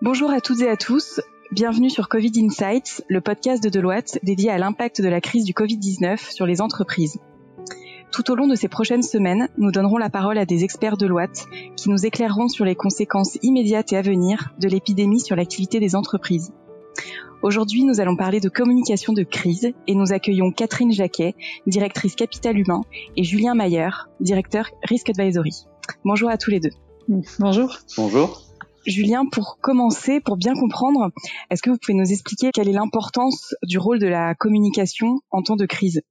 Bonjour à toutes et à tous. Bienvenue sur Covid Insights, le podcast de Deloitte dédié à l'impact de la crise du Covid-19 sur les entreprises. Tout au long de ces prochaines semaines, nous donnerons la parole à des experts de Deloitte qui nous éclaireront sur les conséquences immédiates et à venir de l'épidémie sur l'activité des entreprises. Aujourd'hui, nous allons parler de communication de crise et nous accueillons Catherine Jacquet, directrice capital humain, et Julien Mayer, directeur Risk Advisory. Bonjour à tous les deux. Bonjour. Bonjour. Julien, pour commencer, pour bien comprendre, est-ce que vous pouvez nous expliquer quelle est l'importance du rôle de la communication en temps de crise?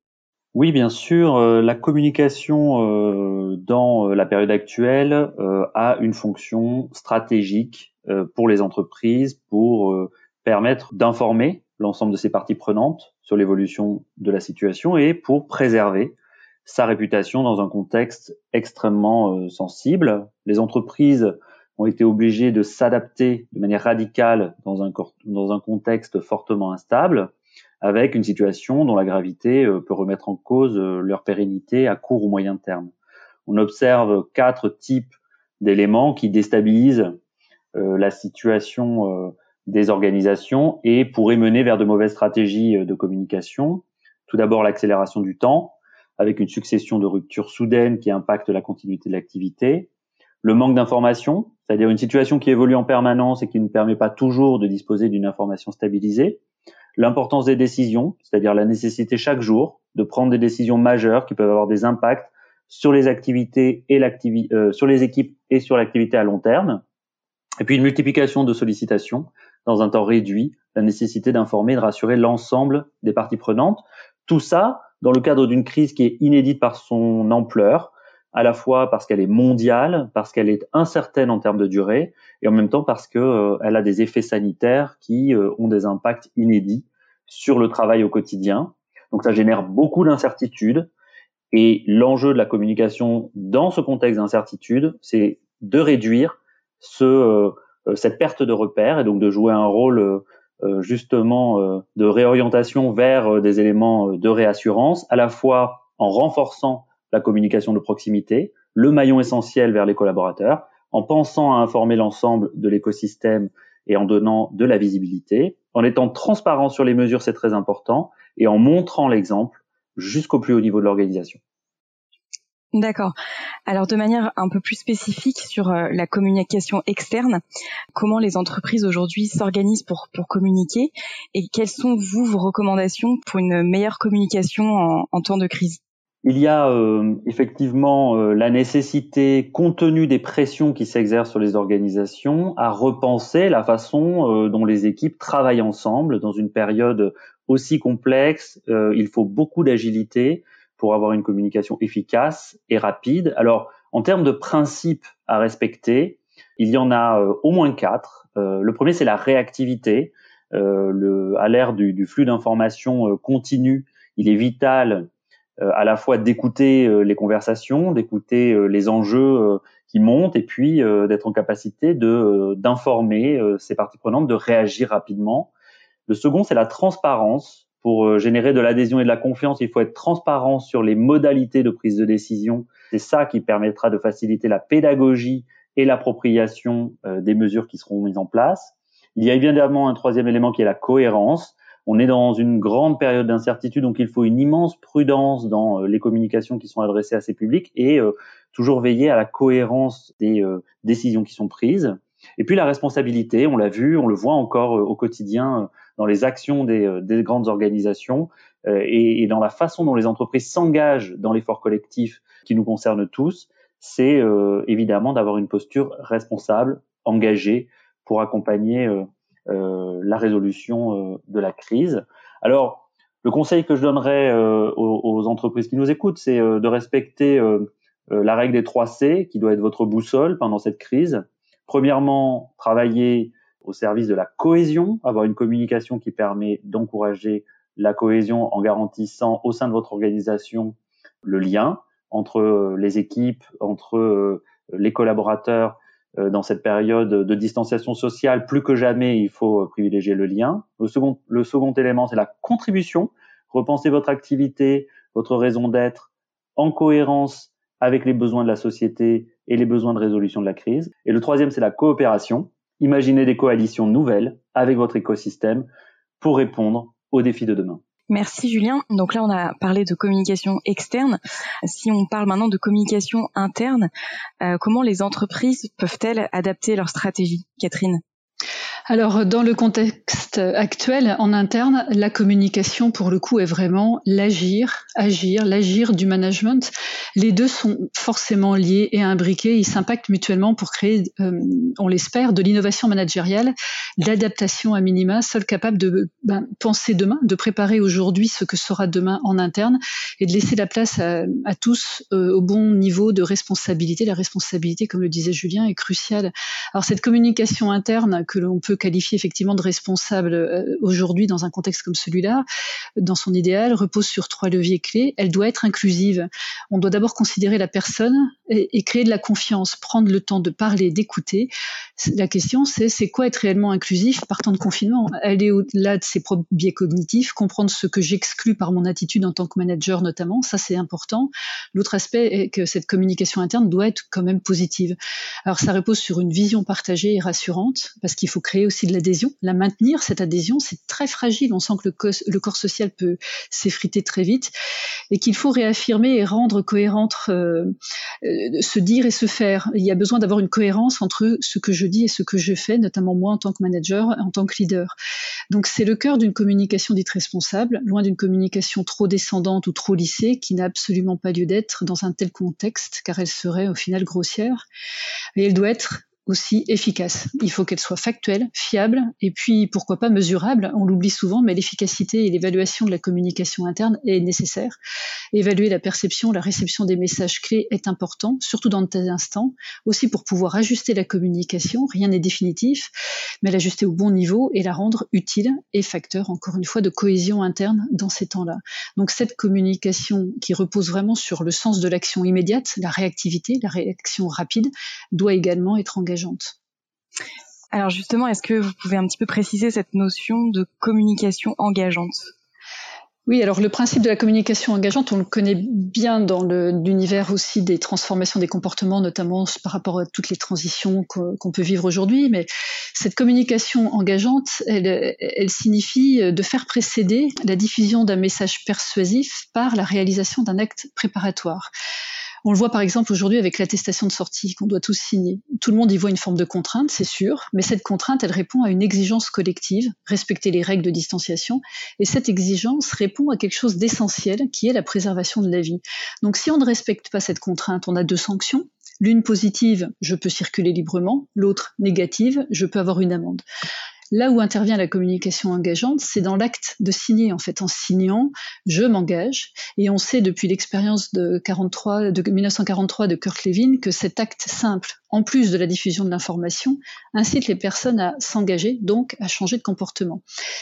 Oui, bien sûr. Euh, la communication euh, dans euh, la période actuelle a une fonction stratégique pour les entreprises, pour permettre d'informer l'ensemble de ses parties prenantes sur l'évolution de la situation et pour préserver sa réputation dans un contexte extrêmement sensible. Les entreprises ont été obligés de s'adapter de manière radicale dans un, dans un contexte fortement instable, avec une situation dont la gravité euh, peut remettre en cause euh, leur pérennité à court ou moyen terme. On observe quatre types d'éléments qui déstabilisent euh, la situation des organisations et pourraient mener vers de mauvaises stratégies de communication. Tout d'abord, l'accélération du temps, avec une succession de ruptures soudaines qui impactent la continuité de l'activité le manque d'information, c'est-à-dire une situation qui évolue en permanence et qui ne permet pas toujours de disposer d'une information stabilisée, l'importance des décisions, c'est-à-dire la nécessité chaque jour de prendre des décisions majeures qui peuvent avoir des impacts sur les activités et l'activité, euh, sur les équipes et sur l'activité à long terme, et puis une multiplication de sollicitations dans un temps réduit, la nécessité d'informer et de rassurer l'ensemble des parties prenantes. Tout ça dans le cadre d'une crise qui est inédite par son ampleur, à la fois parce qu'elle est mondiale, parce qu'elle est incertaine en termes de durée, et en même temps parce qu'elle euh, a des effets sanitaires qui euh, ont des impacts inédits sur le travail au quotidien. Donc ça génère beaucoup d'incertitudes. Et l'enjeu de la communication dans ce contexte d'incertitude, c'est de réduire ce, euh, cette perte de repères et donc de jouer un rôle justement de réorientation vers des éléments de réassurance, à la fois en renforçant la communication de proximité, le maillon essentiel vers les collaborateurs, en pensant à informer l'ensemble de l'écosystème et en donnant de la visibilité, en étant transparent sur les mesures, c'est très important, et en montrant l'exemple jusqu'au plus haut niveau de l'organisation. D'accord. Alors de manière un peu plus spécifique sur euh, la communication externe, comment les entreprises aujourd'hui s'organisent pour, pour communiquer et quelles sont vous vos recommandations pour une meilleure communication en temps de crise? Il y a euh, effectivement euh, la nécessité, compte tenu des pressions qui s'exercent sur les organisations, à repenser la façon euh, dont les équipes travaillent ensemble dans une période aussi complexe. il faut beaucoup d'agilité pour avoir une communication efficace et rapide. Alors, en termes de principes à respecter, il y en a au moins quatre. le premier, c'est la réactivité. Le, à l'ère du, du flux d'informations continu, il est vital euh, à la fois d'écouter euh, les conversations, d'écouter euh, les enjeux qui montent et puis d'être en capacité de d'informer ces parties prenantes, de réagir rapidement. Le second, c'est la transparence. Pour générer de l'adhésion et de la confiance, il faut être transparent sur les modalités de prise de décision. C'est ça qui permettra de faciliter la pédagogie et l'appropriation des mesures qui seront mises en place. Il y a évidemment un troisième élément qui est la cohérence. On est dans une grande période d'incertitude, donc il faut une immense prudence dans euh, les communications qui sont adressées à ces publics et euh, toujours veiller à la cohérence des euh, décisions qui sont prises. Et puis la responsabilité, on l'a vu, on le voit encore au quotidien dans les actions des, grandes organisations et, dans la façon dont les entreprises s'engagent dans l'effort collectif qui nous concerne tous, c'est évidemment d'avoir une posture responsable, engagée pour accompagner euh, la résolution euh, de la crise. Alors, le conseil que je donnerais euh, aux, entreprises qui nous écoutent, c'est de respecter la règle des 3 C, qui doit être votre boussole pendant cette crise. Premièrement, travailler au service de la cohésion, avoir une communication qui permet d'encourager la cohésion en garantissant au sein de votre organisation le lien entre les équipes, entre les collaborateurs euh, dans cette période de distanciation sociale, plus que jamais, il faut euh, privilégier le lien. Le second, le second élément, c'est la contribution. Repensez votre activité, votre raison d'être en cohérence avec les besoins de la société et les besoins de résolution de la crise. Et le troisième, c'est la coopération. Imaginez des coalitions nouvelles avec votre écosystème pour répondre aux défis de demain. Merci Julien. Donc là, on a parlé de communication externe. Si on parle maintenant de communication interne, euh, comment les entreprises peuvent-elles adapter leur stratégie, Catherine? Alors, dans le contexte actuel, en interne, la communication, pour le coup, est vraiment l'agir, agir, l'agir du management. Les deux sont forcément liés et imbriqués. Ils s'impactent mutuellement pour créer, euh, on l'espère, de l'innovation managériale, l'adaptation à minima, seul capable de ben, penser demain, de préparer aujourd'hui ce que sera demain en interne et de laisser la place à, tous euh, au bon niveau de responsabilité. La responsabilité, comme le disait Julien, est cruciale. Alors, cette communication interne que l'on peut qualifier effectivement de responsable euh, aujourd'hui dans un contexte comme celui-là, dans son idéal, repose sur trois leviers clés. Elle doit être inclusive. On doit d'abord considérer la personne et, créer de la confiance, prendre le temps de parler, d'écouter. La question, c'est c'est quoi être réellement inclusif par temps de confinement? Aller au-delà de ses propres biais cognitifs, comprendre ce que j'exclus par mon attitude en tant que manager notamment, ça c'est important. L'autre aspect est que cette communication interne doit être quand même positive. Alors ça repose sur une vision partagée et rassurante, parce qu'il faut créer aussi de l'adhésion, la maintenir, cette adhésion, c'est très fragile. On sent que le, corps social peut s'effriter très vite et qu'il faut réaffirmer et rendre cohérente euh, euh, se dire et se faire. Il y a besoin d'avoir une cohérence entre ce que je dis et ce que je fais, notamment moi en tant que manager, en tant que leader. Donc c'est le cœur d'une communication dite responsable, loin d'une communication trop descendante ou trop lissée qui n'a absolument pas lieu d'être dans un tel contexte, car elle serait au final grossière. Et elle doit être aussi efficace. Il faut qu'elle soit factuelle, fiable et puis pourquoi pas mesurable. On l'oublie souvent, mais l'efficacité et l'évaluation de la communication interne est nécessaire. Évaluer la perception, la réception des messages clés est important, surtout dans de tels instants, aussi pour pouvoir ajuster la communication. Rien n'est définitif, mais l'ajuster au bon niveau et la rendre utile et facteur, encore une fois, de cohésion interne dans ces temps-là. Donc cette communication qui repose vraiment sur le sens de l'action immédiate, la réactivité, la réaction rapide, doit également être engagée alors justement, est-ce que vous pouvez un petit peu préciser cette notion de communication engageante? Oui, alors le principe de la communication engageante, on le connaît bien dans l'univers aussi des transformations des comportements, notamment par rapport à toutes les transitions qu'on peut vivre aujourd'hui. Mais cette communication engageante, elle, signifie de faire précéder la diffusion d'un message persuasif par la réalisation d'un acte préparatoire. On le voit par exemple aujourd'hui avec l'attestation de sortie qu'on doit tous signer. Tout le monde y voit une forme de contrainte, c'est sûr, mais cette contrainte, elle répond à une exigence collective, respecter les règles de distanciation, et cette exigence répond à quelque chose d'essentiel qui est la préservation de la vie. Donc si on ne respecte pas cette contrainte, on a deux sanctions. L'une positive, je peux circuler librement, l'autre négative, je peux avoir une amende. Là où intervient la communication engageante, c'est dans l'acte de signer. En fait, en signant, je m'engage. Et on sait depuis l'expérience de, 43, de 1943 de Kurt Lewin que cet acte simple, en plus de la diffusion de l'information, incite les personnes à s'engager, donc à changer de comportement.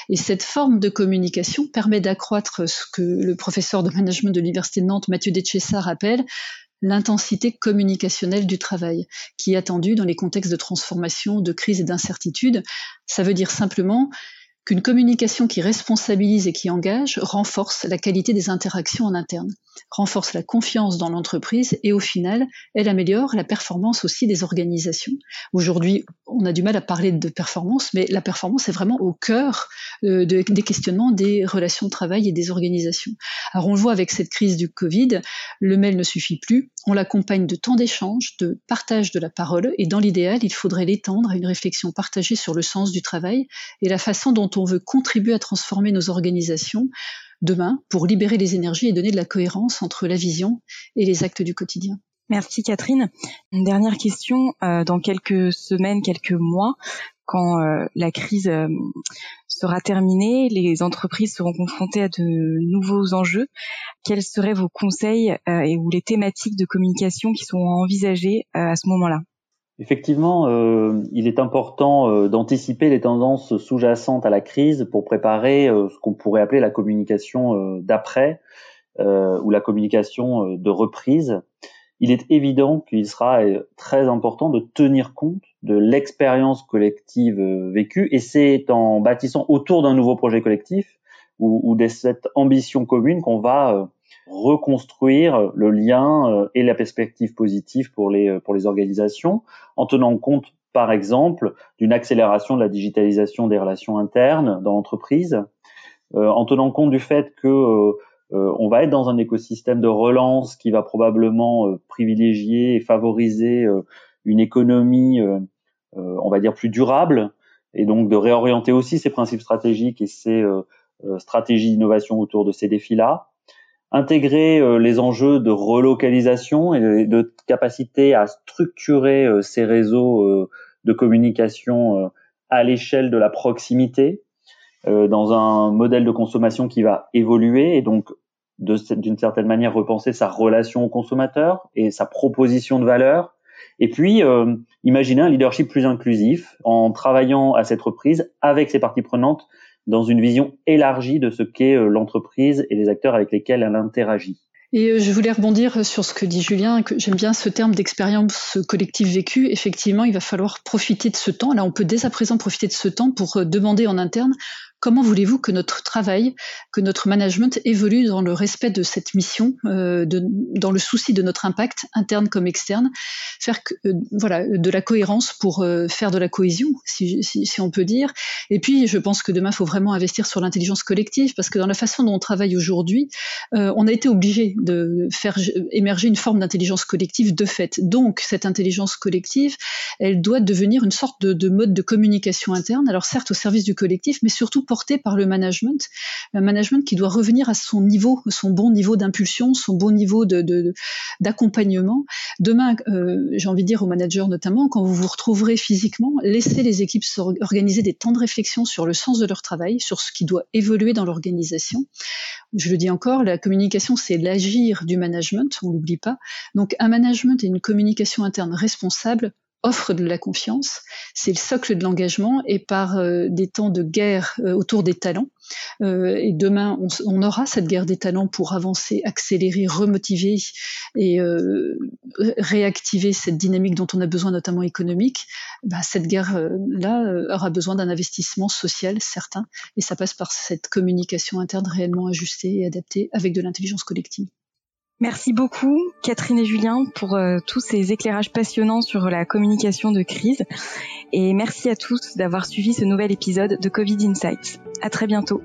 Et cette forme de communication permet d'accroître ce que le professeur de management de l'Université de Nantes, Mathieu Deschessa, appelle l'intensité communicationnelle du travail, qui est attendue dans les contextes de transformation, de crise et d'incertitude. Ça veut dire simplement qu'une communication qui responsabilise et qui engage renforce la qualité des interactions en interne, renforce la confiance dans l'entreprise et au final, elle améliore la performance aussi des organisations. Aujourd'hui, on a du mal à parler de performance, mais la performance est vraiment au cœur euh, des questionnements des relations de travail et des organisations. Alors on le voit avec cette crise du Covid, le mail ne suffit plus, on l'accompagne de temps d'échange, de partage de la parole, et dans l'idéal, il faudrait l'étendre à une réflexion partagée sur le sens du travail et la façon dont on veut contribuer à transformer nos organisations demain pour libérer les énergies et donner de la cohérence entre la vision et les actes du quotidien. Merci Catherine. Une dernière question. Euh, dans quelques semaines, quelques mois, quand euh, la crise euh, sera terminée, les entreprises seront confrontées à de nouveaux enjeux. Quels seraient vos conseils et ou les thématiques de communication qui sont envisagées à ce moment-là? Effectivement, euh, il est important euh, d'anticiper les tendances sous-jacentes à la crise pour préparer euh, ce qu'on pourrait appeler la communication d'après ou la communication de reprise. Il est évident qu'il sera très important de tenir compte de l'expérience collective vécue et c'est en bâtissant autour d'un nouveau projet collectif ou, ou de cette ambition commune qu'on va reconstruire le lien euh, et la perspective positive pour les, euh, pour les organisations en tenant compte par exemple, d'une accélération de la digitalisation des relations internes dans l'entreprise, en tenant compte du fait que on va être dans un écosystème de relance qui va probablement privilégier et favoriser une économie, on va dire, plus durable, et donc de réorienter aussi ses principes stratégiques et ses stratégies d'innovation autour de ces défis-là intégrer euh, les enjeux de relocalisation et de, capacité à structurer euh, ces réseaux euh, de communication à l'échelle de la proximité dans un modèle de consommation qui va évoluer et donc d'une certaine manière repenser sa relation au consommateur et sa proposition de valeur. Et puis, imaginer un leadership plus inclusif en travaillant à cette reprise avec ses parties prenantes dans une vision élargie de ce qu'est euh, l'entreprise et les acteurs avec lesquels elle interagit. Et euh, je voulais rebondir sur ce que dit Julien, que j'aime bien ce terme d'expérience collective vécue. Effectivement, il va falloir profiter de ce temps. Là, on peut dès à présent profiter de ce temps pour euh, demander en interne Comment voulez-vous que notre travail, que notre management évolue dans le respect de cette mission, euh, dans le souci de notre impact interne comme externe, faire euh, voilà de la cohérence pour euh, faire de la cohésion, si, on peut dire. Et puis, je pense que demain, il faut vraiment investir sur l'intelligence collective parce que dans la façon dont on travaille aujourd'hui, on a été obligé de faire émerger une forme d'intelligence collective de fait. Donc, cette intelligence collective, elle doit devenir une sorte de, de mode de communication interne. Alors, certes, au service du collectif, mais surtout porté par le management, un management qui doit revenir à son niveau, son bon niveau d'impulsion, son bon niveau d'accompagnement. Demain, euh, j'ai envie de dire aux managers notamment, quand vous vous retrouverez physiquement, laissez les équipes organiser des temps de réflexion sur le sens de leur travail, sur ce qui doit évoluer dans l'organisation. Je le dis encore, la communication, c'est l'agir du management, on l'oublie pas. Donc un management et une communication interne responsable offre de la confiance, c'est le socle de l'engagement et par euh, des temps de guerre euh, autour des talents. Euh, et demain, on, aura cette guerre des talents pour avancer, accélérer, remotiver et réactiver cette dynamique dont on a besoin, notamment économique. Bah, cette guerre-là aura besoin d'un investissement social certain et ça passe par cette communication interne réellement ajustée et adaptée avec de l'intelligence collective. Merci beaucoup Catherine et Julien pour euh, tous ces éclairages passionnants sur la communication de crise et merci à tous d'avoir suivi ce nouvel épisode de Covid Insights. À très bientôt.